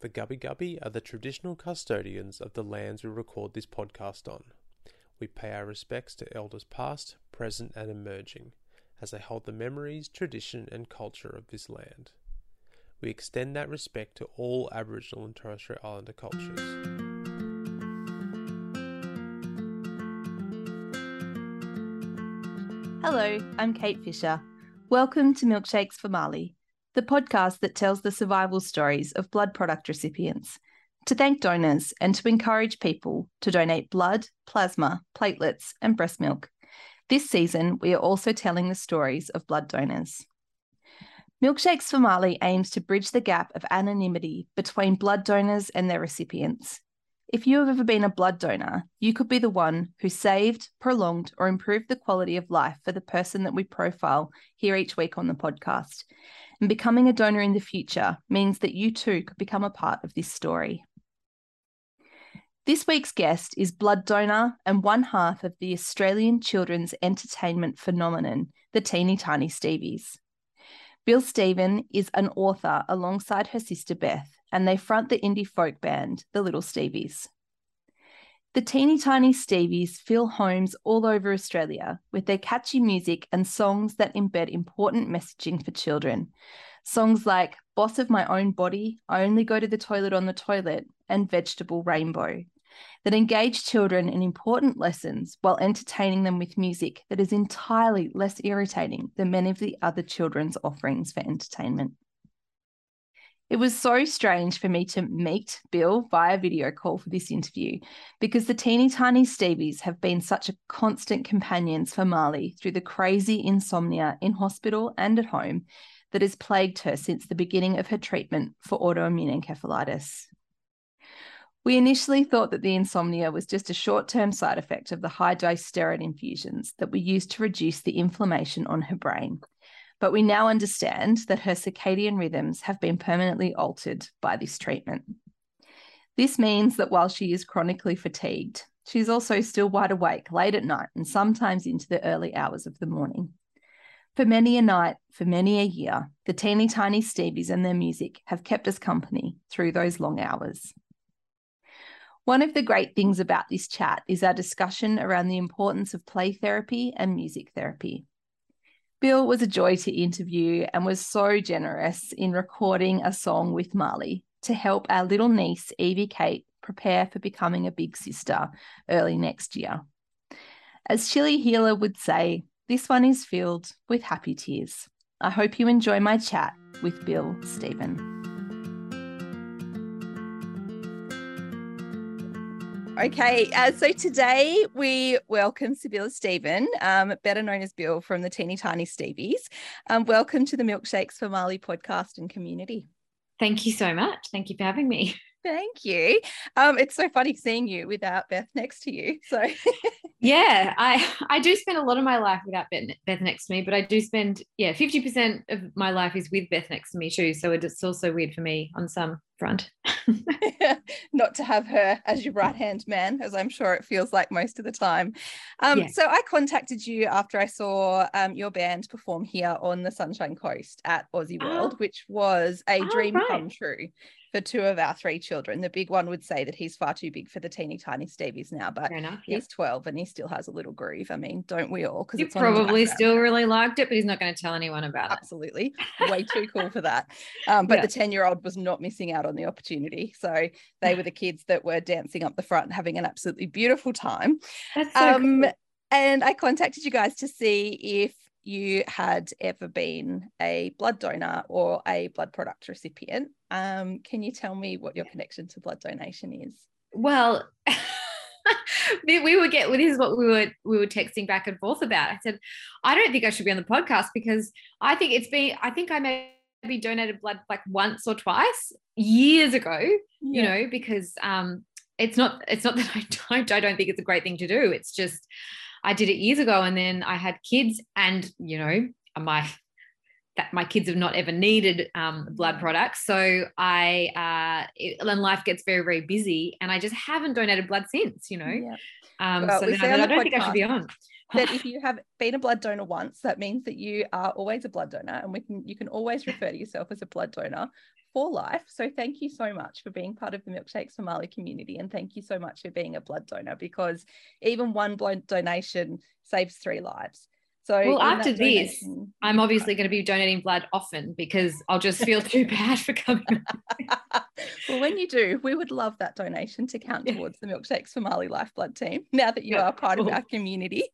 The Gubbi Gubbi are the traditional custodians of the lands we record this podcast on. We pay our respects to elders past, present, and emerging, as they hold the memories, tradition, and culture of this land. We extend that respect to all Aboriginal and Torres Strait Islander cultures. Hello, I'm Kate Fisher. Welcome to Milkshakes for Marleigh, the podcast that tells the survival stories of blood product recipients, to thank donors and to encourage people to donate blood, plasma, platelets, and breast milk. This season, we are also telling the stories of blood donors. Milkshakes for Marleigh aims to bridge the gap of anonymity between blood donors and their recipients. If you have ever been a blood donor, you could be the one who saved, prolonged, or improved the quality of life for the person that we profile here each week on the podcast. And becoming a donor in the future means that you too could become a part of this story. This week's guest is blood donor and one half of the Australian children's entertainment phenomenon, the Teeny Tiny Stevies. Byll Stephen is an author alongside her sister Beth, and they front the indie folk band, the Little Stevies. The teeny tiny Stevies fill homes all over Australia with their catchy music and songs that embed important messaging for children. Songs like Boss of My Own Body, I Only Go to the Toilet on the Toilet, and Vegetable Rainbow that engage children in important lessons while entertaining them with music that is entirely less irritating than many of the other children's offerings for entertainment. It was so strange for me to meet Byll via video call for this interview because the teeny tiny Stevies have been such a constant companions for Marleigh through the crazy insomnia in hospital and at home that has plagued her since the beginning of her treatment for autoimmune encephalitis. We initially thought that the insomnia was just a short term side effect of the high dose steroid infusions that we used to reduce the inflammation on her brain. But we now understand that her circadian rhythms have been permanently altered by this treatment. This means that while she is chronically fatigued, she's also still wide awake late at night and sometimes into the early hours of the morning. For many a night, for many a year, the teeny tiny Stevies and their music have kept us company through those long hours. One of the great things about this chat is our discussion around the importance of play therapy and music therapy. Byll was a joy to interview and was so generous in recording a song with Marleigh to help our little niece, Evie Kate, prepare for becoming a big sister early next year. As Chilli Heeler would say, this one is filled with happy tears. I hope you enjoy my chat with Byll Stephen. Okay, uh, so today we welcome Sybylla Stephen, um, better known as Byll from the Teeny Tiny Stevies. Um, welcome to the Milkshakes for Marleigh podcast and community. Thank you so much. Thank you for having me. Thank you. Um, it's so funny seeing you without Beth next to you. So yeah, I I do spend a lot of my life without Beth next to me, but I do spend yeah fifty percent of my life is with Beth next to me too. So it's also weird for me on some front. Not to have her as your right hand man, as I'm sure it feels like most of the time. Um, yeah. So I contacted you after I saw um, your band perform here on the Sunshine Coast at Aussie World, oh. which was a oh, dream right. come true for two of our three children. The big one would say that he's far too big for the teeny tiny Stevies now, but enough, he's 12 and he still has a little groove. I mean, don't we all? Because it's probably still really liked it, but he's not going to tell anyone about Absolutely. it. Absolutely. Way too cool for that. Um, but yeah. the 10 year old was not missing out on the opportunity. So they were the kids that were dancing up the front, having an absolutely beautiful time. That's so um, cool. And I contacted you guys to see if you had ever been a blood donor or a blood product recipient. Um, can you tell me what your connection to blood donation is? Well, we would get this is what we were we were texting back and forth about. I said, I don't think I should be on the podcast because I think it's been I think I maybe donated blood like once or twice years ago, yeah. you know, because um it's not it's not that I don't I don't think it's a great thing to do. It's just I did it years ago and then I had kids and you know my that my kids have not ever needed um, blood products so I uh it, and life gets very very busy and I just haven't donated blood since you know yeah. um well, so I don't think I should be on that if you have been a blood donor once that means that you are always a blood donor and we can you can always refer to yourself as a blood donor for life. So thank you so much for being part of the Milkshakes for Marleigh community. And thank you so much for being a blood donor because even one blood donation saves three lives. So well, after this, I'm obviously going to be donating blood often because I'll just feel too bad for coming. well, when you do, we would love that donation to count towards the Milkshakes for Marleigh Lifeblood team. Now that you yeah, are part cool. of our community.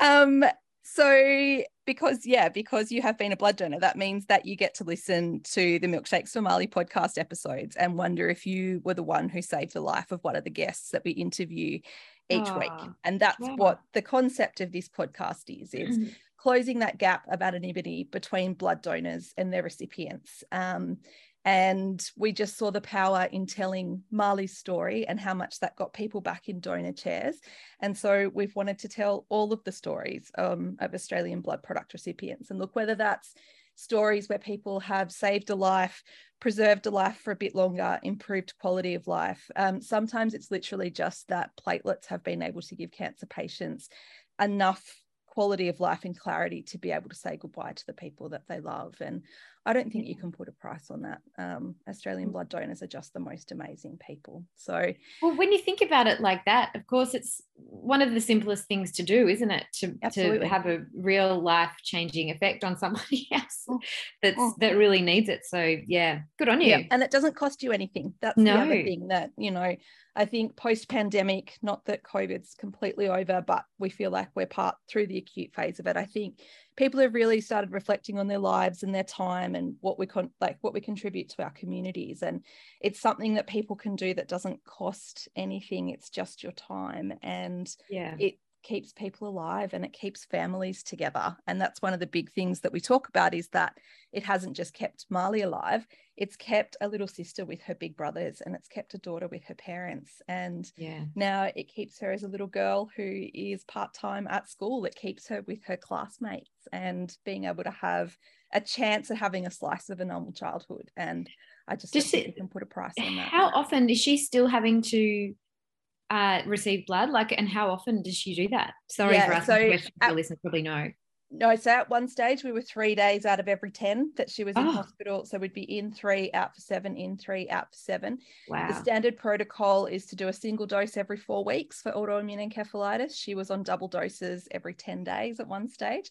um, so because yeah, because you have been a blood donor, that means that you get to listen to the Milkshakes for Marleigh podcast episodes and wonder if you were the one who saved the life of one of the guests that we interview each week. Ah, and that's yeah. what the concept of this podcast is, is mm-hmm. closing that gap of anonymity between blood donors and their recipients. Um, and we just saw the power in telling Marleigh's story and how much that got people back in donor chairs. And so we've wanted to tell all of the stories um, of Australian blood product recipients and look whether that's stories where people have saved a life, preserved a life for a bit longer, improved quality of life. Um, sometimes it's literally just that platelets have been able to give cancer patients enough quality of life and clarity to be able to say goodbye to the people that they love. And I don't think you can put a price on that. Um, Australian blood donors are just the most amazing people. So, well, when you think about it like that, of course, it's one of the simplest things to do, isn't it? To, to have a real life changing effect on somebody else oh. that's oh. that really needs it. So, yeah, good on you. Yeah. And it doesn't cost you anything. That's no. the other thing that you know. I think post pandemic, not that COVID's completely over, but we feel like we're part through the acute phase of it. I think people have really started reflecting on their lives and their time and what we con- like what we contribute to our communities. And it's something that people can do that doesn't cost anything. It's just your time. And yeah. it keeps people alive and it keeps families together. And that's one of the big things that we talk about is that it hasn't just kept Marleigh alive it's kept a little sister with her big brothers and it's kept a daughter with her parents. And yeah. now it keeps her as a little girl who is part-time at school. It keeps her with her classmates and being able to have a chance at having a slice of a normal childhood. And i just, just think you can put a price on that how often is she still having to uh, receive blood? Like, and how often does she do that? Sorry yeah, for asking so questions. At, listeners probably know. No, so at one stage we were three days out of every 10 that she was in oh. hospital. So we'd be in three, out for seven, in three, out for seven. Wow. The standard protocol is to do a single dose every four weeks for autoimmune encephalitis. She was on double doses every 10 days at one stage.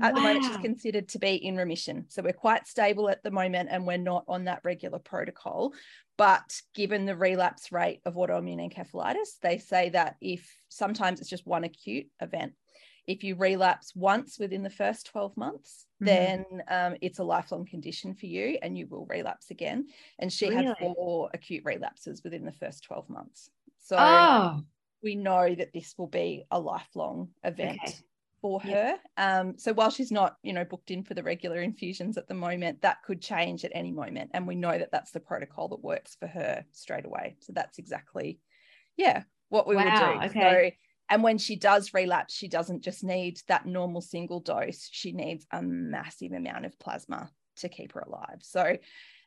At the moment, she's considered to be in remission. So we're quite stable at the moment and we're not on that regular protocol. But given the relapse rate of autoimmune encephalitis, they say that if sometimes it's just one acute event if you relapse once within the first 12 months, mm-hmm. then um, it's a lifelong condition for you and you will relapse again. And she really? had four acute relapses within the first 12 months. So oh. we know that this will be a lifelong event. Okay. For her. Um, so while she's not, you know, booked in for the regular infusions at the moment, that could change at any moment. And we know that that's the protocol that works for her straight away. So that's exactly, yeah, what we wow. would do. Okay. So and when she does relapse, she doesn't just need that normal single dose, she needs a massive amount of plasma to keep her alive. So,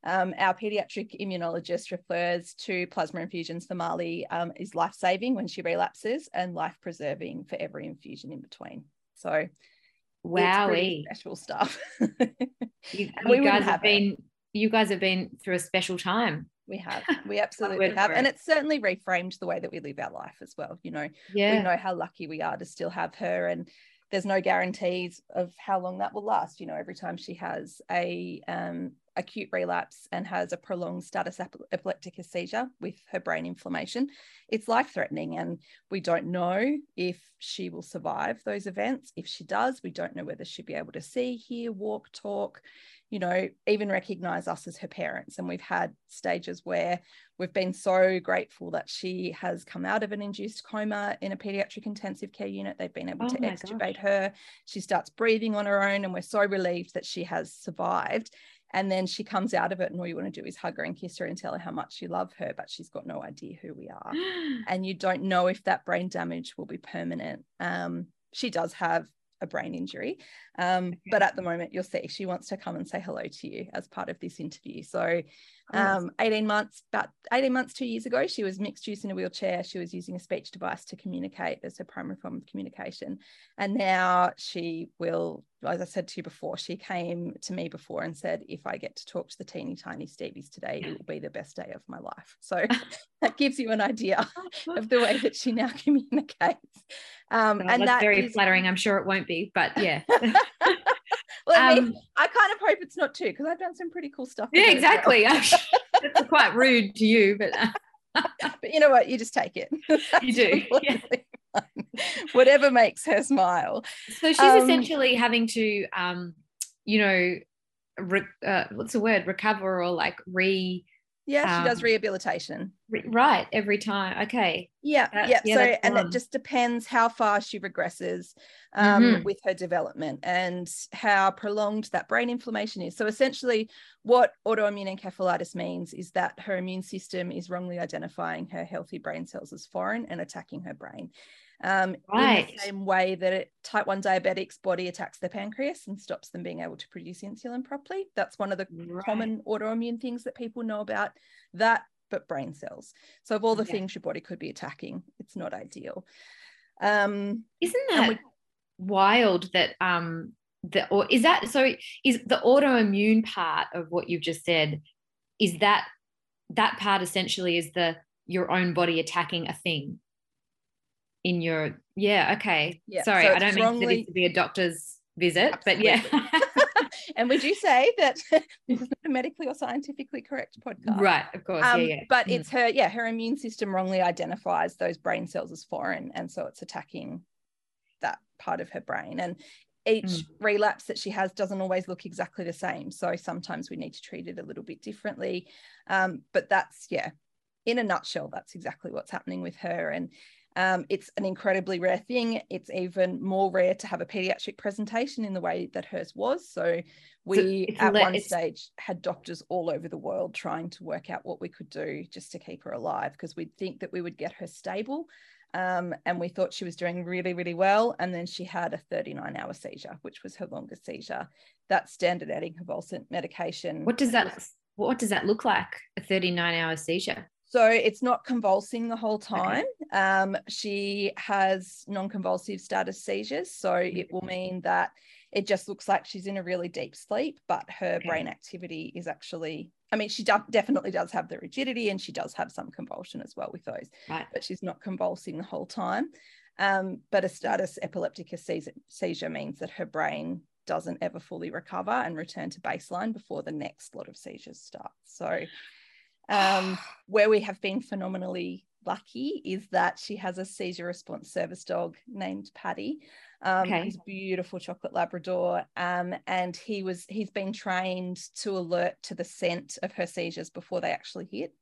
um, our pediatric immunologist refers to plasma infusions for Marleigh um, is life saving when she relapses and life preserving for every infusion in between. So, wow, special stuff. you, you guys have been you guys have been through a special time we have. We absolutely have and it's certainly reframed the way that we live our life as well you know? Yeah. we know how lucky we are to still have her and there's no guarantees of how long that will last you know? Every time she has a um, acute relapse and has a prolonged status epilepticus seizure with her brain inflammation it's life threatening and we don't know if she will survive those events if she does we don't know whether she'll be able to see hear walk talk you know, even recognize us as her parents. And we've had stages where we've been so grateful that she has come out of an induced coma in a pediatric intensive care unit. They've been able oh to extubate gosh. her. She starts breathing on her own, and we're so relieved that she has survived. And then she comes out of it, and all you want to do is hug her and kiss her and tell her how much you love her, but she's got no idea who we are. and you don't know if that brain damage will be permanent. Um, she does have a brain injury. Um, okay. But at the moment, you'll see she wants to come and say hello to you as part of this interview. So, um, 18 months, about 18 months, two years ago, she was mixed use in a wheelchair. She was using a speech device to communicate as her primary form of communication. And now she will as I said to you before, she came to me before and said, if I get to talk to the teeny tiny Stevies today, it will be the best day of my life. So that gives you an idea of the way that she now communicates. Um, Well, and that's that very is- flattering. I'm sure it won't be, but yeah. Well, I, mean, Um, I kind of hope it's not too because I've done some pretty cool stuff. yeah, exactly. I'm quite rude to you, but uh, But you know what? You just take it. You do, yeah. Whatever makes her smile. so she's Um, essentially having to, um, you know, re- uh, what's the word? Recover or like re, Yeah, she does Um, rehabilitation. re right every time. Okay. Yeah, That- yeah. yeah, so, and it just depends how far she regresses um, Mhm. with her development and how prolonged that brain inflammation is. So, essentially, what autoimmune encephalitis means is that her immune system is wrongly identifying her healthy brain cells as foreign and attacking her brain. Um, In the same way that it, type 1 diabetics' body attacks the pancreas and stops them being able to produce insulin properly. That's one of the Right. common autoimmune things that people know about that but brain cells so of all the Yeah. things your body could be attacking it's not ideal um Isn't that we- wild that um the or is that so is the autoimmune part of what you've just said is that that part essentially is the your own body attacking a thing in your yeah okay. Yeah, sorry so I don't mean for wrongly- this to be a doctor's visit but yeah. And would you say that this is not a medically or scientifically correct podcast? Right of course um, yeah yeah. but Mm. it's her yeah her immune system wrongly identifies those brain cells as foreign and so it's attacking that part of her brain. And each Mm. relapse that she has doesn't always look exactly the same so sometimes we need to treat it a little bit differently. Um, but that's yeah in a nutshell that's exactly what's happening with her. And um, it's an incredibly rare thing it's even more rare to have a pediatric presentation in the way that hers was so we it's at one it's- stage had doctors all over the world trying to work out what we could do just to keep her alive because we'd think that we would get her stable um, and we thought she was doing really, really well. And then she had a 39 hour seizure, which was her longest seizure. That's standard anticonvulsant medication. what does that what does that look like a 39 hour seizure So it's not convulsing the whole time. Um, she has non convulsive status seizures. So it will mean that it just looks like she's in a really deep sleep, but her Okay. brain activity is actually, I mean, she do- definitely does have the rigidity and she does have some convulsion as well with those, right but she's not convulsing the whole time. Um, but a status epilepticus seizure, seizure means that her brain doesn't ever fully recover and return to baseline before the next lot of seizures start. So, um, where we have been phenomenally lucky is that she has a seizure response service dog named Paddy. Um, Okay. He's a beautiful chocolate Labrador, um, and he was he's been trained to alert to the scent of her seizures before they actually hit.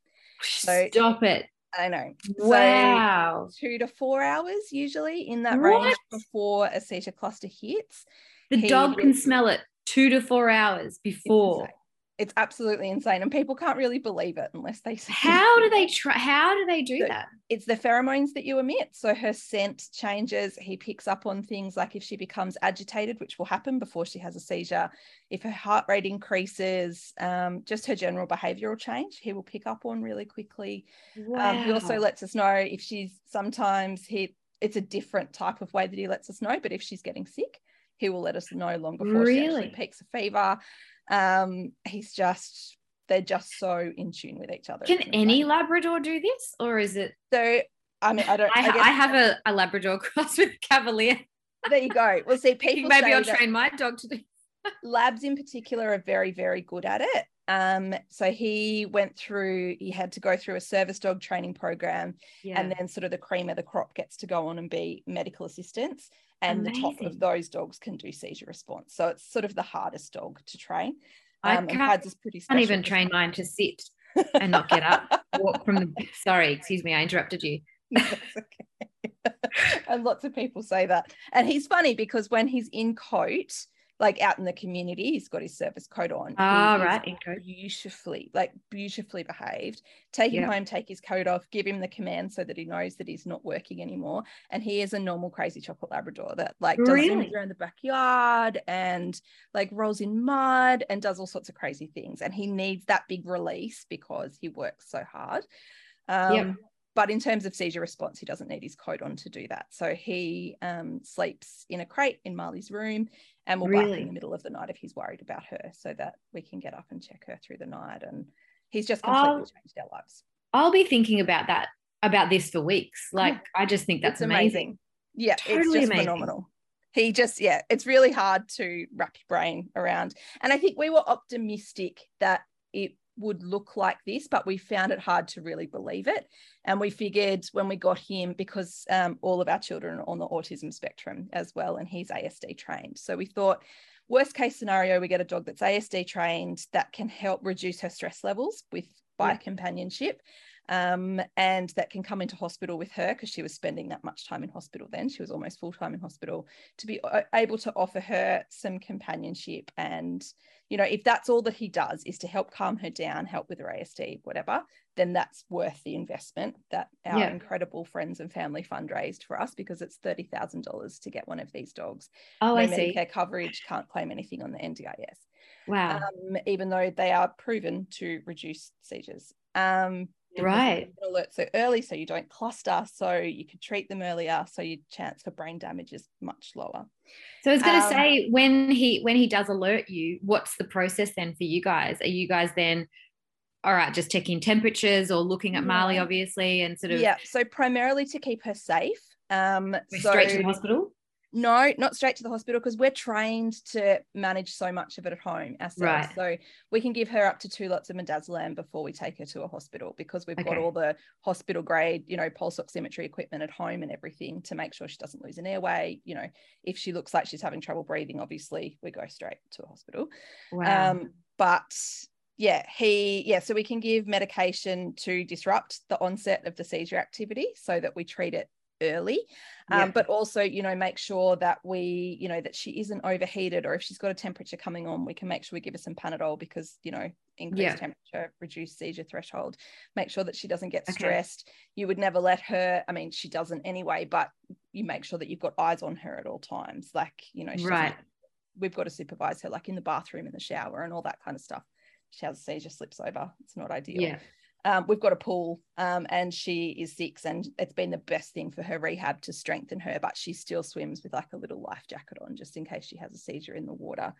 So- stop it I know. So wow two to four hours usually in that range before a seizure cluster hits. the he dog can smell it two to four hours before insane. It's absolutely insane, and people can't really believe it unless they see. How do they try? How do they do So- that? it's the pheromones that you emit. So her scent changes. He picks up on things like if she becomes agitated, which will happen before she has a seizure, if her heart rate increases, um, just her general behavioral change, he will pick up on really quickly. Um, he also lets us know if she's sometimes he. It's a different type of way that he lets us know, but if she's getting sick, he will let us know long before she actually peaks a fever. Um, he's just they're just so in tune with each other. Can any. Labrador do this, or is it? So I mean, I don't. I, I, I have a, a Labrador cross with Cavalier. there you go. Well, see, people maybe I'll train my dog to do. labs in particular are very, very good at it. Um, so he went through. He had to go through a service dog training program, Yeah. and then sort of the cream of the crop gets to go on and be medical assistants. And the top of those dogs can do seizure response. So it's sort of the hardest dog to train. I Um, and can't, Pads is pretty can't even train mine to sit and not get up. Walk from the. Sorry, excuse me, I interrupted you. And lots of people say that. And he's funny because when he's in coat, like out in the community, he's got his service coat on. Ah, is right. Beautifully, like beautifully behaved. Take him Yeah. home, take his coat off, give him the command so that he knows that he's not working anymore. And he is a normal crazy chocolate Labrador that like does Really? things around the backyard and like rolls in mud and does all sorts of crazy things. And he needs that big release because he works so hard. Um, Yep. But in terms of seizure response, he doesn't need his coat on to do that. So he um, sleeps in a crate in Marleigh's room and will really? bark in the middle of the night if he's worried about her so that we can get up and check her through the night. And he's just completely I'll, changed our lives. I'll be thinking about that, about this for weeks. Like. I just think that's amazing. amazing. Yeah, totally it's just amazing. phenomenal. He just, yeah, it's really hard to wrap your brain around. And I think we were optimistic that it would look like this, but we found it hard to really believe it. And we figured when we got him, because um, all of our children are on the autism spectrum as well, and he's ASD trained. So we thought, worst case scenario, we get a dog that's ASD trained that can help reduce her stress levels with by yeah. companionship um, and that can come into hospital with her because she was spending that much time in hospital then. She was almost full time in hospital to be uh, able to offer her some companionship. And, you know, if that's all that he does is to help calm her down, help with her ASD, whatever, then that's worth the investment that our yeah. incredible friends and family fundraised for us because it's $30,000 to get one of these dogs. Oh, no I Medicare see. coverage can't claim anything on the NDIS. Wow. Um, even though they are proven to reduce seizures. Um, right. alert so early so you don't cluster so you can treat them earlier so your chance for brain damage is much lower. So i was going to um, say when he when he does alert you what's the process then for you guys? Are you guys then all right just checking temperatures or looking at marleigh obviously and sort of yeah so primarily to keep her safe um so, straight to the hospital no, not straight to the hospital because we're trained to manage so much of it at home ourselves. Right. So we can give her up to two lots of midazolam before we take her to a hospital because we've okay. got all the hospital grade, you know, pulse oximetry equipment at home and everything to make sure she doesn't lose an airway. You know, if she looks like she's having trouble breathing, obviously we go straight to a hospital. Wow. Um, but yeah, he, yeah, so we can give medication to disrupt the onset of the seizure activity so that we treat it early. Um, yeah. but also you know make sure that we you know that she isn't overheated or if she's got a temperature coming on we can make sure we give her some panadol because you know increased yeah. temperature reduce seizure threshold. Make sure that she doesn't get stressed. Okay. you would never let her i mean she doesn't anyway but you make sure that you've got eyes on her at all times. Like you know right. we've got to supervise her like in the bathroom in the shower and all that kind of stuff. She has a seizure slips over. It's not ideal. Yeah um, we've got a pool um, and she is six and it's been the best thing for her rehab to strengthen her but she still swims with like a little life jacket on just in case she has a seizure in the water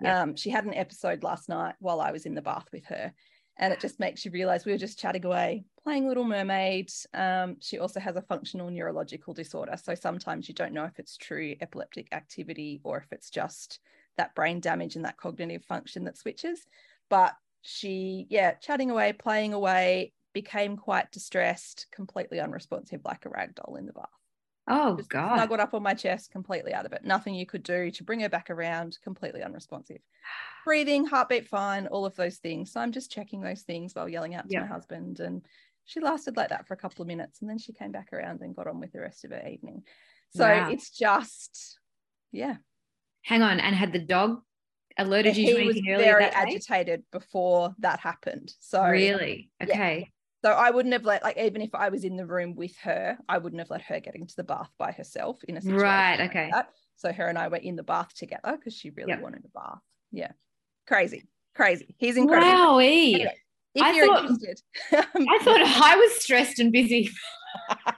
yeah. um, she had an episode last night while i was in the bath with her and it just makes you realize we were just chatting away playing little mermaid um, she also has a functional neurological disorder so sometimes you don't know if it's true epileptic activity or if it's just that brain damage and that cognitive function that switches but she, yeah, chatting away, playing away, became quite distressed, completely unresponsive, like a rag doll in the bath. Oh Just God. Snuggled up on my chest, completely out of it. Nothing you could do to bring her back around, completely unresponsive. Breathing, heartbeat fine, all of those things. So I'm just checking those things while yelling out to yep. my husband. And she lasted like that for a couple of minutes and then she came back around and got on with the rest of her evening. So wow. it's just, yeah. Hang on. And had the dog alerted you to anything earlier very agitated before that happened. So really? okay. Yeah. so i wouldn't have let like even if i was in the room with her i wouldn't have let her get into the bath by herself in a situation right okay. like so her and i were in the bath together because she really yep. wanted a bath. Yeah. Crazy. Crazy. He's incredible. wow anyway, if I you're thought, interested um, i thought i was stressed and busy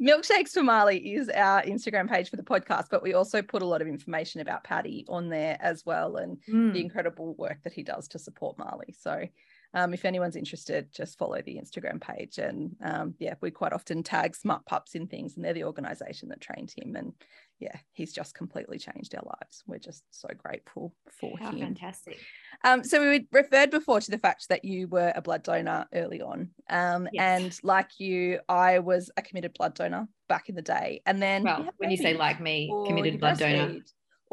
Milkshakes for Marleigh is our Instagram page for the podcast, but we also put a lot of information about Paddy on there as well and mm. the incredible work that he does to support Marleigh. So um, if anyone's interested, just follow the Instagram page. And um, yeah, we quite often tag Smart Pups in things, and they're the organization that trained him. And yeah, he's just completely changed our lives. We're just so grateful for How him. Fantastic. Um, so we referred before to the fact that you were a blood donor early on. Um, yes. And like you, I was a committed blood donor back in the day. And then, well, when you say like me, committed blood donor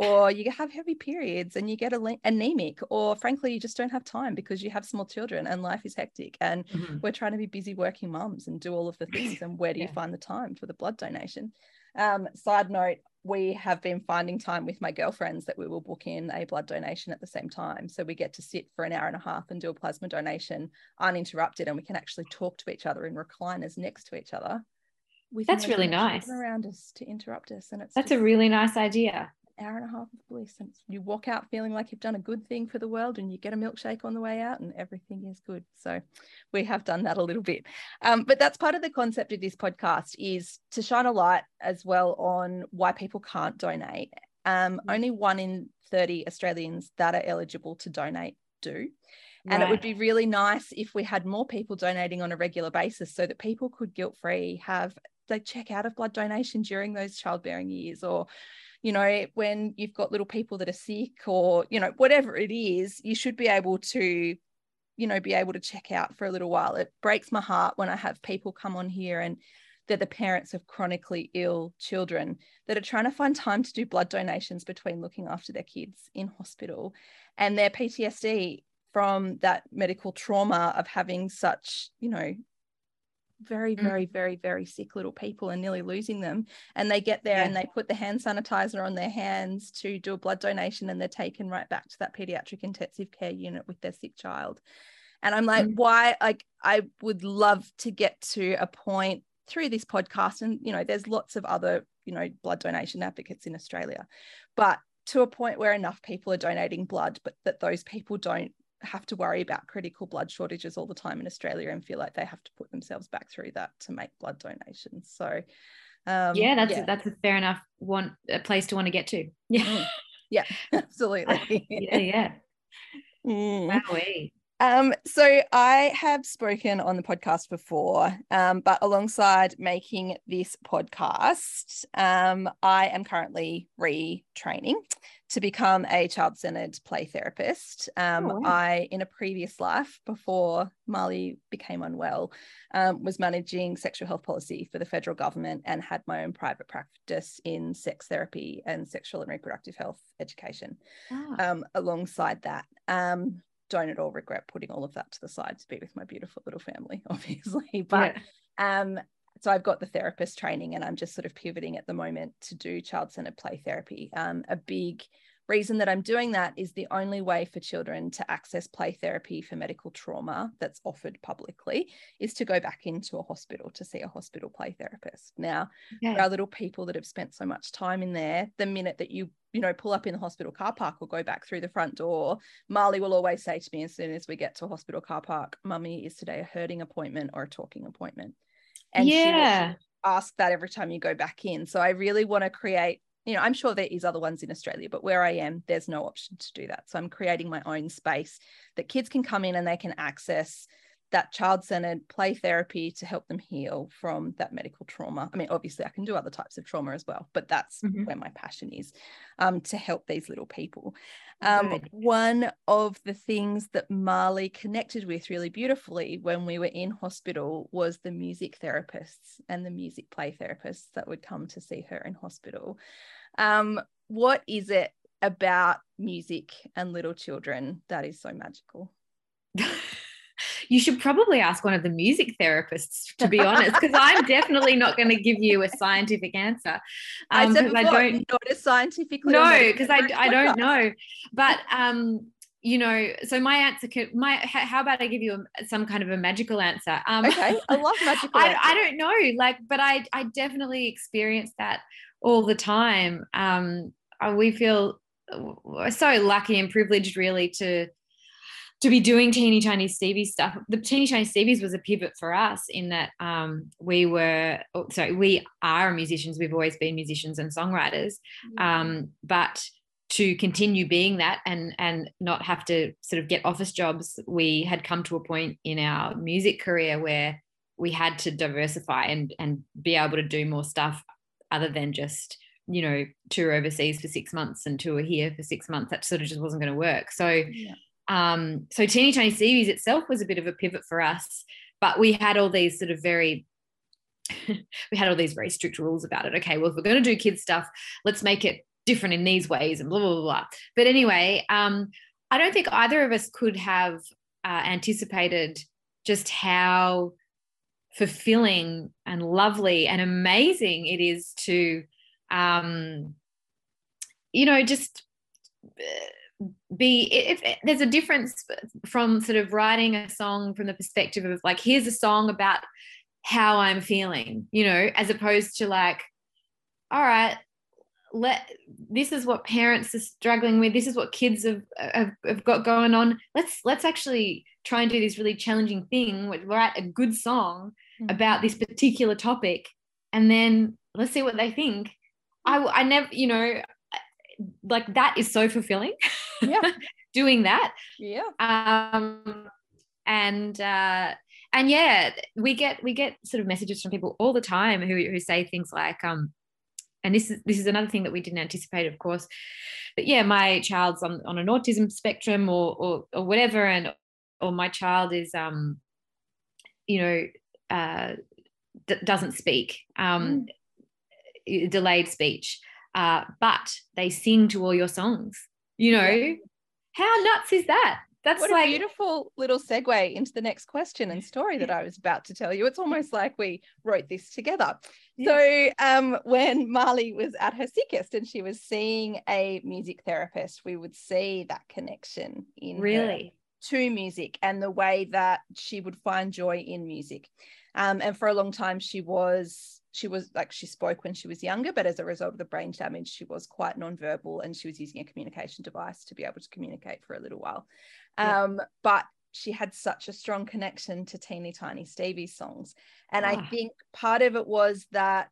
or you have heavy periods and you get anemic or frankly you just don't have time because you have small children and life is hectic and mm-hmm. we're trying to be busy working mums and do all of the things and where do yeah. you find the time for the blood donation um, side note we have been finding time with my girlfriends that we will book in a blood donation at the same time so we get to sit for an hour and a half and do a plasma donation uninterrupted and we can actually talk to each other in recliners next to each other that's really nice around us to interrupt us and it's that's just, a really nice idea hour and a half of bliss. And you walk out feeling like you've done a good thing for the world and you get a milkshake on the way out and everything is good. So we have done that a little bit. Um, but that's part of the concept of this podcast is to shine a light as well on why people can't donate. Um, mm-hmm. only one in 30 Australians that are eligible to donate do. And right. it would be really nice if we had more people donating on a regular basis so that people could guilt free have like check out of blood donation during those childbearing years or you know when you've got little people that are sick or you know whatever it is you should be able to you know be able to check out for a little while. It breaks my heart when i have people come on here and they're the parents of chronically ill children that are trying to find time to do blood donations between looking after their kids in hospital. And their PTSD from that medical trauma of having such, you know, very, mm. very, very, very sick little people and nearly losing them. And they get there yeah. and they put the hand sanitizer on their hands to do a blood donation and they're taken right back to that pediatric intensive care unit with their sick child. And I'm like, mm. why? Like, I would love to get to a point through this podcast. And, you know, there's lots of other, you know, blood donation advocates in Australia, but to a point where enough people are donating blood, but that those people don't have to worry about critical blood shortages all the time in Australia and feel like they have to put themselves back through that to make blood donations. So um, yeah, that's yeah. that's a fair enough one a place to want to get to. Yeah, mm. yeah, absolutely. yeah, yeah. Mm. Um, so I have spoken on the podcast before, um, but alongside making this podcast, um, I am currently retraining to become a child-centered play therapist. Um, oh, wow. I, in a previous life, before Marley became unwell, um, was managing sexual health policy for the federal government and had my own private practice in sex therapy and sexual and reproductive health education. Oh. Um, alongside that don't at all regret putting all of that to the side to be with my beautiful little family, obviously. But yeah. um, so I've got the therapist training and I'm just sort of pivoting at the moment to do child centered play therapy. Um, a big reason that I'm doing that is the only way for children to access play therapy for medical trauma that's offered publicly is to go back into a hospital to see a hospital play therapist. Now, yeah. there are little people that have spent so much time in there. The minute that you you know, pull up in the hospital car park or go back through the front door. Marleigh will always say to me as soon as we get to a hospital car park, Mummy, is today a herding appointment or a talking appointment? And yeah. ask that every time you go back in. So I really want to create you know, I'm sure there is other ones in Australia, but where I am, there's no option to do that. So I'm creating my own space that kids can come in and they can access that child centered play therapy to help them heal from that medical trauma. I mean, obviously, I can do other types of trauma as well, but that's mm-hmm. where my passion is um, to help these little people. Um, one of the things that Marleigh connected with really beautifully when we were in hospital was the music therapists and the music play therapists that would come to see her in hospital. Um, what is it about music and little children that is so magical? you should probably ask one of the music therapists to be honest because i'm definitely not going to give you a scientific answer um, I, said before, I don't not a scientifically no because I, I don't know. But um you know so my answer could my how about i give you a, some kind of a magical answer? Um okay i love magical I, I don't know like but i i definitely experience that all the time. Um uh, we feel uh, so lucky and privileged really to to be doing teeny tiny Stevie stuff. The teeny tiny Stevies was a pivot for us in that um, we were oh, sorry, we are musicians. We've always been musicians and songwriters, mm-hmm. um, but to continue being that and and not have to sort of get office jobs, we had come to a point in our music career where we had to diversify and and be able to do more stuff other than just you know tour overseas for six months and tour here for six months. That sort of just wasn't going to work. So. Yeah um, so Teeny Tiny Stevies itself was a bit of a pivot for us, but we had all these sort of very we had all these very strict rules about it. Okay, well, if we're going to do kids stuff, let's make it different in these ways and blah blah blah. blah. But anyway, um, I don't think either of us could have uh, anticipated just how fulfilling and lovely and amazing it is to, um, you know, just. Uh, be if, if, there's a difference from sort of writing a song from the perspective of like here's a song about how i'm feeling you know as opposed to like all right let this is what parents are struggling with. This is what kids have, have, have got going on. Let's let's actually try and do this really challenging thing write a good song mm-hmm. about this particular topic and then let's see what they think. I i never you know like that is so fulfilling yeah. doing that. Yeah. Um and uh and yeah we get we get sort of messages from people all the time who who say things like um and this is this is another thing that we didn't anticipate of course but yeah my child's on, on an autism spectrum or, or or whatever and or my child is um you know uh d- doesn't speak um mm. delayed speech uh but they sing to all your songs you know how nuts is that that's what like a beautiful little segue into the next question and story that I was about to tell you. It's almost like we wrote this together. Yeah. So, um, when Marleigh was at her sickest and she was seeing a music therapist, we would see that connection in really to music and the way that she would find joy in music. Um, and for a long time, she was she was like she spoke when she was younger, but as a result of the brain damage, she was quite nonverbal and she was using a communication device to be able to communicate for a little while. Yeah. Um, but she had such a strong connection to Teeny Tiny Stevie's songs. And I ah. think part of it was that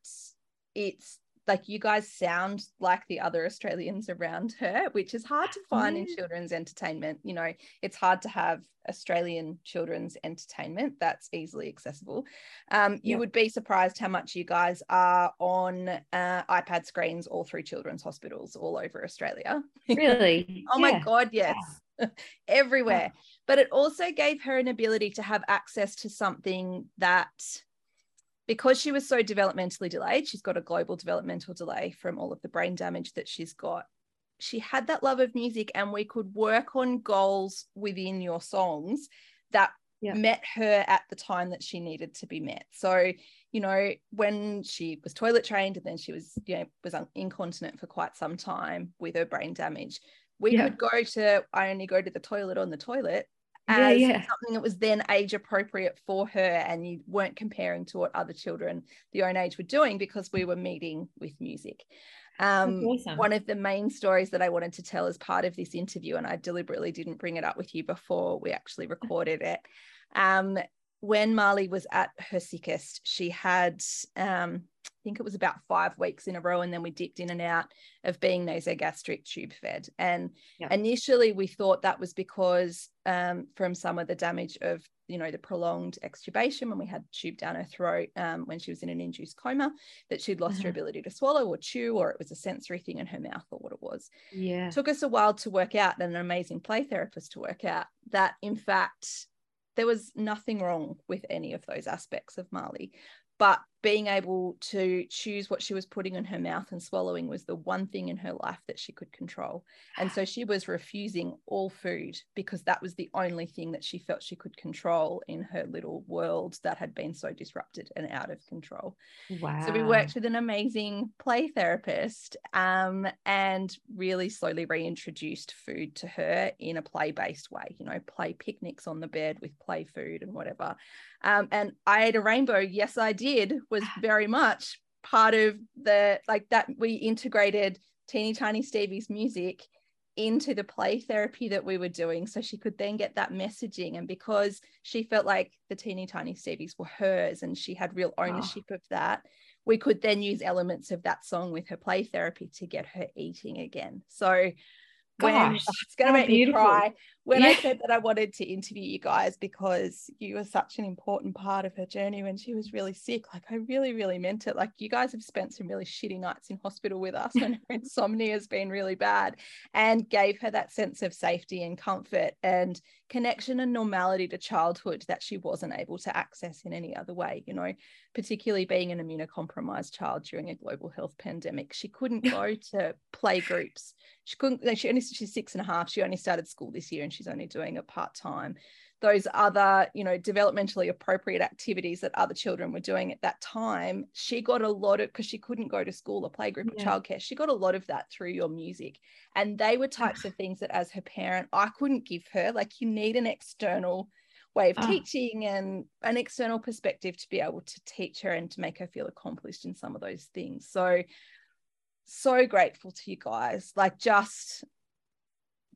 it's like you guys sound like the other Australians around her, which is hard to find in children's entertainment. You know, it's hard to have Australian children's entertainment that's easily accessible. Um, you would be surprised how much you guys are on uh, iPad screens all through children's hospitals all over Australia. Really? oh yeah. my God, yes. Everywhere. But it also gave her an ability to have access to something that because she was so developmentally delayed, she's got a global developmental delay from all of the brain damage that she's got. She had that love of music, and we could work on goals within your songs that yeah. met her at the time that she needed to be met. So, you know, when she was toilet trained and then she was, you know, was incontinent for quite some time with her brain damage, we yeah. could go to, I only go to the toilet on the toilet as yeah, yeah. something that was then age appropriate for her and you weren't comparing to what other children the own age were doing because we were meeting with music um, awesome. one of the main stories that i wanted to tell as part of this interview and i deliberately didn't bring it up with you before we actually recorded it um, when marleigh was at her sickest she had um, think it was about five weeks in a row, and then we dipped in and out of being nasogastric tube fed. And yep. initially, we thought that was because um, from some of the damage of you know the prolonged extubation when we had tube down her throat um, when she was in an induced coma, that she'd lost uh-huh. her ability to swallow or chew, or it was a sensory thing in her mouth, or what it was. Yeah, it took us a while to work out, and an amazing play therapist to work out that in fact there was nothing wrong with any of those aspects of Marleigh but being able to choose what she was putting in her mouth and swallowing was the one thing in her life that she could control. And so she was refusing all food because that was the only thing that she felt she could control in her little world that had been so disrupted and out of control. Wow. So we worked with an amazing play therapist um, and really slowly reintroduced food to her in a play based way, you know, play picnics on the bed with play food and whatever. Um, and I ate a rainbow. Yes, I did. Was ah. very much part of the like that we integrated teeny tiny Stevie's music into the play therapy that we were doing so she could then get that messaging and because she felt like the teeny tiny Stevies were hers and she had real ah. ownership oh. of that we could then use elements of that song with her play therapy to get her eating again so when Gosh, it's going to make beautiful. me cry when yeah. I said that I wanted to interview you guys because you were such an important part of her journey when she was really sick. Like I really, really meant it. Like you guys have spent some really shitty nights in hospital with us when her insomnia has been really bad and gave her that sense of safety and comfort and connection and normality to childhood that she wasn't able to access in any other way, you know, particularly being an immunocompromised child during a global health pandemic. She couldn't go to play groups. She couldn't, she only, she's six and a half. She only started school this year and she's only doing it part time. Those other, you know, developmentally appropriate activities that other children were doing at that time, she got a lot of because she couldn't go to school or playgroup yeah. or childcare. She got a lot of that through your music, and they were types of things that, as her parent, I couldn't give her. Like, you need an external way of oh. teaching and an external perspective to be able to teach her and to make her feel accomplished in some of those things. So so grateful to you guys. Like just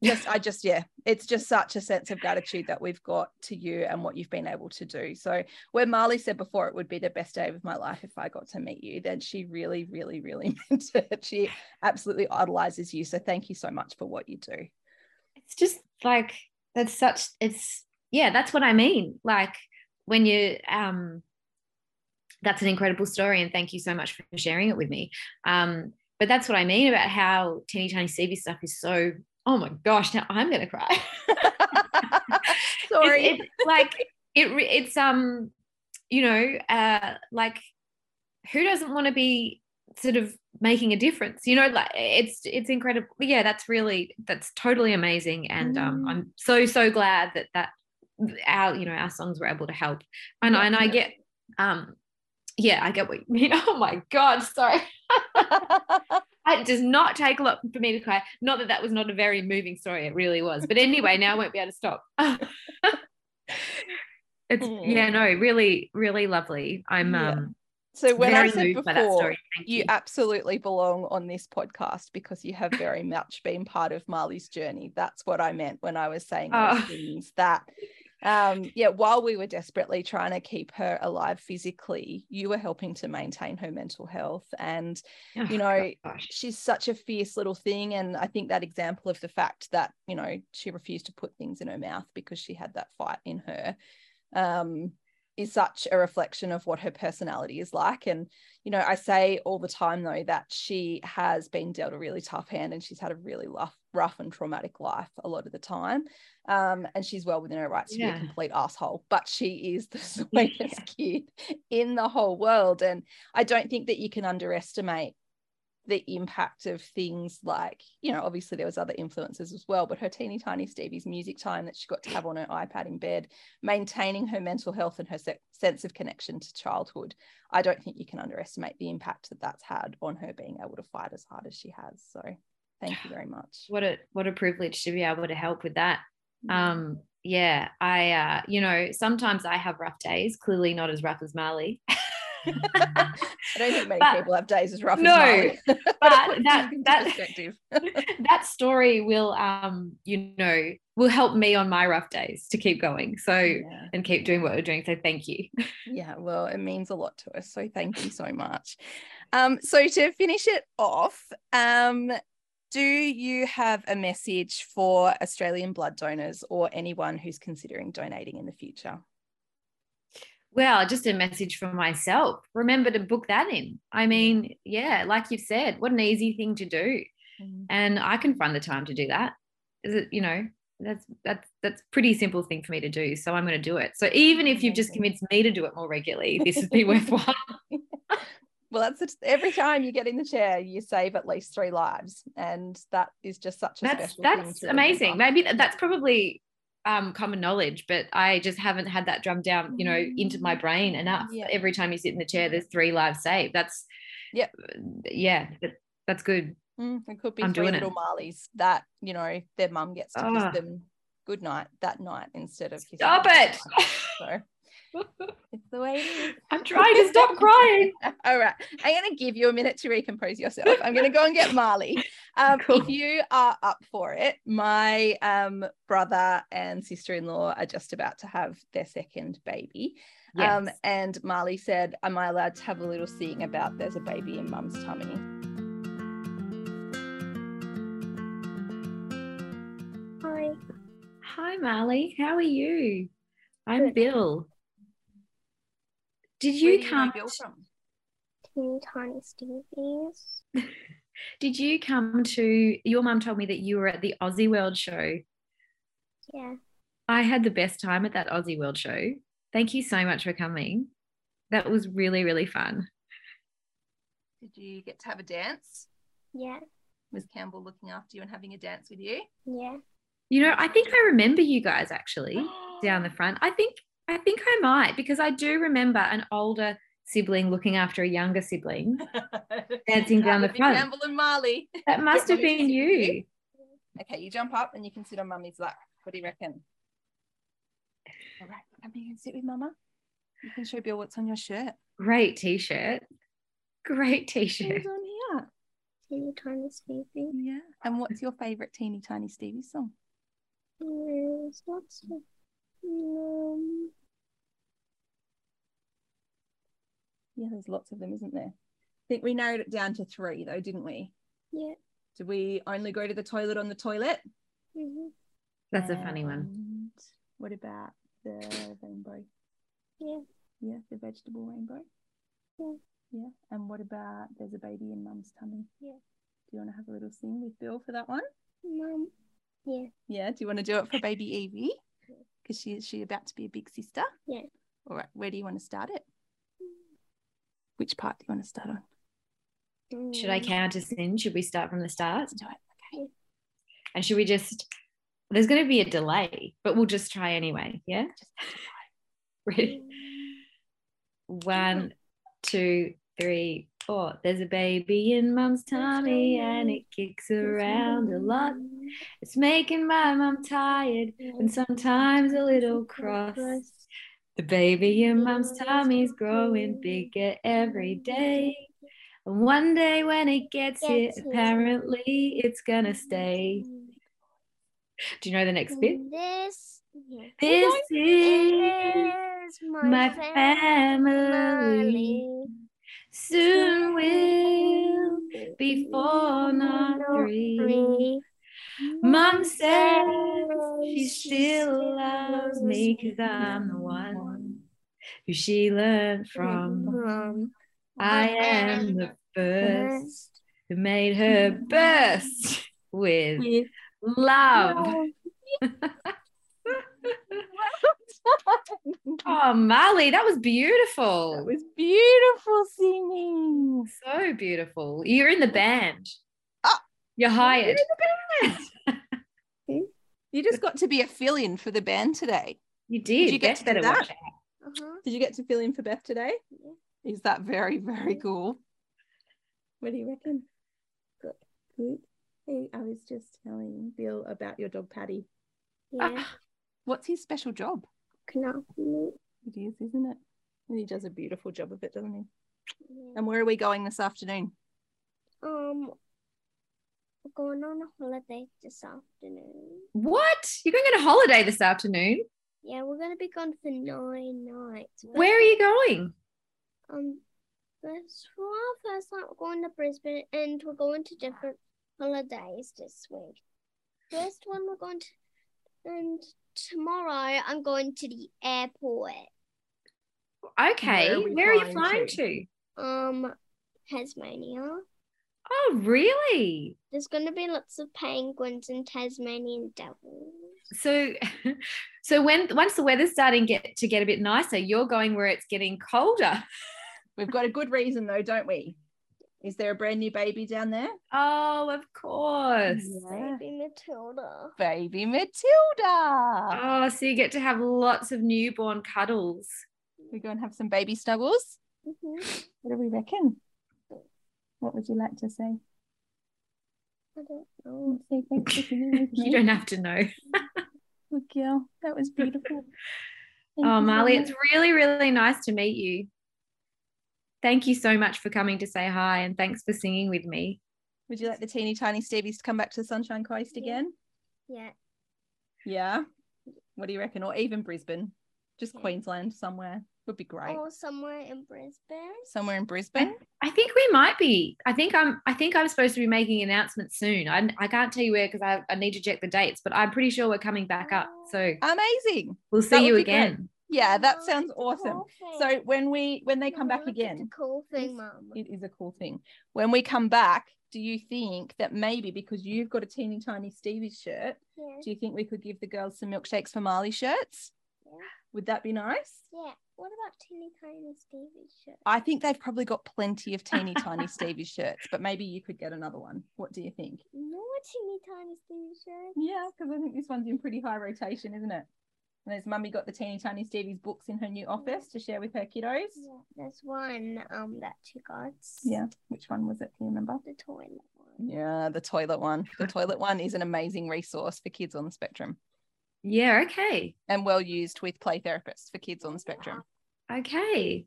just I just yeah, it's just such a sense of gratitude that we've got to you and what you've been able to do. So where Marleigh said before it would be the best day of my life if I got to meet you, then she really, really, really meant it. She absolutely idolizes you. So thank you so much for what you do. It's just like that's such it's yeah, that's what I mean. Like when you um that's an incredible story and thank you so much for sharing it with me. Um but that's what I mean about how teeny tiny Stevie stuff is so oh my gosh, now I'm gonna cry. Sorry. It, it, like it, it's um, you know, uh, like who doesn't want to be sort of making a difference? You know, like it's it's incredible. Yeah, that's really that's totally amazing, and um, mm. I'm so so glad that that our you know our songs were able to help, and yeah, and I get um, yeah, I get what you mean. Oh my god, sorry. it does not take a lot for me to cry. Not that that was not a very moving story. It really was. But anyway, now I won't be able to stop. it's mm. yeah, no, really, really lovely. I'm yeah. um so when I said before, you. you. absolutely belong on this podcast because you have very much been part of Marleigh's journey. That's what I meant when I was saying those oh. things. That um, yeah, while we were desperately trying to keep her alive physically, you were helping to maintain her mental health. And, oh, you know, gosh. she's such a fierce little thing. And I think that example of the fact that, you know, she refused to put things in her mouth because she had that fight in her. Um, is such a reflection of what her personality is like. And, you know, I say all the time, though, that she has been dealt a really tough hand and she's had a really rough, rough and traumatic life a lot of the time. Um, and she's well within her rights to be a complete asshole, but she is the sweetest yeah. kid in the whole world. And I don't think that you can underestimate the impact of things like you know obviously there was other influences as well but her teeny tiny stevie's music time that she got to have on her ipad in bed maintaining her mental health and her se- sense of connection to childhood. I don't think you can underestimate the impact that that's had on her being able to fight as hard as she has. So thank you very much. What a what a privilege to be able to help with that. Um yeah i uh you know sometimes i have rough days clearly not as rough as marleigh I don't think many but, people have days as rough no, as but that that that story will um you know will help me on my rough days to keep going. So yeah. and keep doing what we're doing. So thank you. Yeah, well, it means a lot to us. So thank you so much. Um, so to finish it off, um, do you have a message for Australian blood donors or anyone who's considering donating in the future? Well, just a message for myself. Remember to book that in. I mean, yeah, like you've said, what an easy thing to do. Mm. And I can find the time to do that. Is it, you know, that's that's that's pretty simple thing for me to do. So I'm going to do it. So even if you've just convinced me to do it more regularly, this would be worthwhile. well, that's every time you get in the chair, you save at least three lives, and that is just such a special. that's that's amazing. Maybe that's probably um, common knowledge, but I just haven't had that drummed down, you know, into my brain enough. Yeah. Every time you sit in the chair, there's three lives saved. That's yeah, yeah, that's good. Mm, it could be I'm three little it. Marleighs that you know their mum gets to oh. kiss ah. them good night that night instead of stop it. So it's the way it is. I'm trying to stop crying. All right. I'm going to give you a minute to recompose yourself. I'm going to go and get Marleigh. Um, cool. If you are up for it, my um, brother and sister in law are just about to have their second baby. Um, yes. Um, and Marleigh said, Am I allowed to have a little sing about there's a baby in mum's tummy? Hi. Hi, Marleigh. How are you? I'm Good. Byll. Did you come you from? Teeny Tiny Stevies. Did you come to your mum told me that you were at the Aussie World show? Yeah. I had the best time at that Aussie World show. Thank you so much for coming. That was really, really fun. Did you get to have a dance? Yeah. Was Campbell looking after you and having a dance with you? Yeah. You know, I think I remember you guys actually down the front. I think I think I might because I do remember an older sibling looking after a younger sibling dancing down the front. Campbell and Marleigh. That must have been you. Okay, you jump up and you can sit on mummy's lap. What do you reckon? All right, come here and sit with mama. You can show Byll what's on your shirt. Great t-shirt. Great t-shirt. What's on here? teeny tiny Stevie. Yeah. And what's your favorite teeny tiny Stevie song? There's lots of um, Yeah, there's lots of them, isn't there? I think we narrowed it down to three though, didn't we? yeah. Did we only go to the toilet on the toilet? hmm That's a funny one. What about the rainbow? Yeah. Yeah, the vegetable rainbow. Yeah. Yeah. And what about there's a baby in mum's tummy? Yeah. Do you want to have a little sing with Byll for that one? Mum. Yeah. Yeah. Do you want to do it for baby Evie? Because she is she about to be a big sister? Yeah. All right. Where do you want to start it? Which part do you want to start on? Should I count us in? Should we start from the start? Let's do it. Okay. And should we just? There's going to be a delay, but we'll just try anyway. Yeah. Just Ready? One, two, three, four. There's a baby in mum's tummy and it kicks around a lot. It's making my mom tired and sometimes a little cross. The baby in mum's tummy's growing bigger every day. And one day when it gets here, Gets here. apparently it's gonna stay. Do you know the next bit? This, yeah. This is is my family. Soon will be four, not three. Mom says she still loves me because I'm the one who she learned from. I am the first who made her burst with love. Oh, Marleigh, that was beautiful. It was beautiful singing. So beautiful. You're in the band. You're hired. You just got to be a fill-in for the band today. You did. you get Beth to do that? watch. Uh-huh. Did you get to fill in for Beth today? Is that very, very cool? What do you reckon? Good. Good. Hey, I was just telling Byll about your dog Paddy. Yeah. What's his special job? Canal meat. It is, isn't it? And he does a beautiful job of it, doesn't he? Yeah. And where are we going this afternoon? Um, we're going on a holiday this afternoon. What? You're going on a holiday this afternoon? Yeah, we're gonna be gone for nine nights. but, Where are you going? Um, this for our first night, we're going to Brisbane, and we're going to different holidays this week. First one, we're going to, and tomorrow I'm going to the airport. Okay. Where are Where are you flying flying to? to? Um, Tasmania. Oh, really? There's gonna be lots of penguins and Tasmanian devils. So, so when once the weather's starting get to get a bit nicer, you're going where it's getting colder. We've got a good reason though, don't we? Is there a brand new baby down there? Oh, of course. Yeah. Baby Matilda. Baby Matilda. Oh, so you get to have lots of newborn cuddles. We go and have some baby snuggles. Mhm. What do we reckon? What would you like to say? I don't know. Say thanks for singing with You don't have to know. Good girl. That was beautiful. Oh, thank Oh, you so Marleigh, it's really, really nice to meet you. Thank you so much for coming to say hi and thanks for singing with me. Would you like the teeny tiny Stevies to come back to the Sunshine Coast Yeah. again? Yeah. Yeah. What do you reckon? Or even Brisbane? Just Yeah. Queensland somewhere would be great. Or somewhere in Brisbane. Somewhere in Brisbane. I think we might be. I think I'm. I think I'm supposed to be making an announcement soon. I, I can't tell you where because I, I need to check the dates, but I'm pretty sure we're coming back up. Oh. So Amazing. we'll see would you be great. again. Yeah, that Oh, sounds awesome. cool. So when we when they come back Mum, it's again, a cool thing, Yes. Mum. it is a cool thing. When we come back, do you think that maybe because you've got a teeny tiny Stevie shirt, Yeah. do you think we could give the girls some milkshakes for Marleigh shirts? Yeah. Would that be nice? Yeah. What about teeny tiny Stevie shirts? I think they've probably got plenty of teeny tiny Stevie shirts, but maybe you could get another one. What do you think? No teeny tiny Stevie shirt. Yeah, because I think this one's in pretty high rotation, isn't it? And there's mummy got the teeny tiny Stevie's books in her new office to share with her kiddos. Yeah. There's one um that she got. Yeah. Which one was it? Can you remember? The toilet one. Yeah, the toilet one. The toilet one is an amazing resource for kids on the spectrum Yeah. Okay. and well used with play therapists for kids on the spectrum. Okay.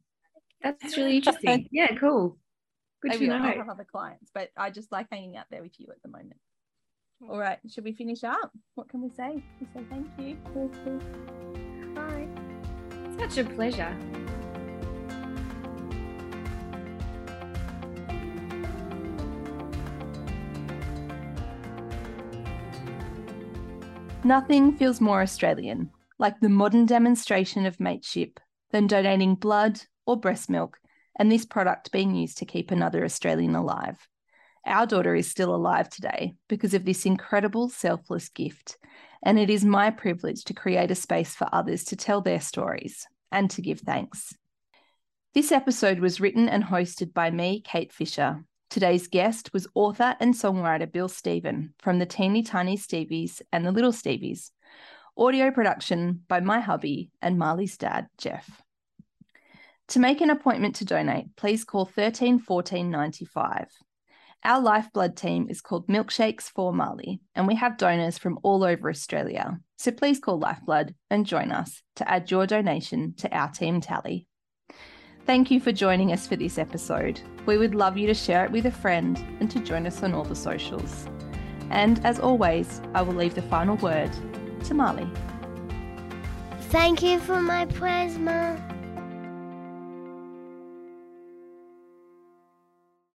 That's really interesting. Yeah. Cool. Good Maybe to know. I'll have other clients, but I just like hanging out there with you at the moment. All right, should we finish up? What can we say? We say thank you. Bye. Such a pleasure. Nothing feels more Australian, like the modern demonstration of mateship, than donating blood or breast milk and this product being used to keep another Australian alive. Our daughter is still alive today because of this incredible selfless gift, and it is my privilege to create a space for others to tell their stories and to give thanks. This episode was written and hosted by me, Kate Fisher. Today's guest was author and songwriter Byll Stephen from the Teeny Tiny Stevies and the Little Stevies. Audio production by my hubby and Marleigh's dad, Jeff. To make an appointment to donate, please call 13 14 95. Our lifeblood team is called Milkshakes for Marley, and we have donors from all over Australia. So please call Lifeblood and join us to add your donation to our team tally. Thank you for joining us for this episode. We would love you to share it with a friend and to join us on all the socials. And as always, I will leave the final word to Marleigh. Thank you for my prayers, Ma.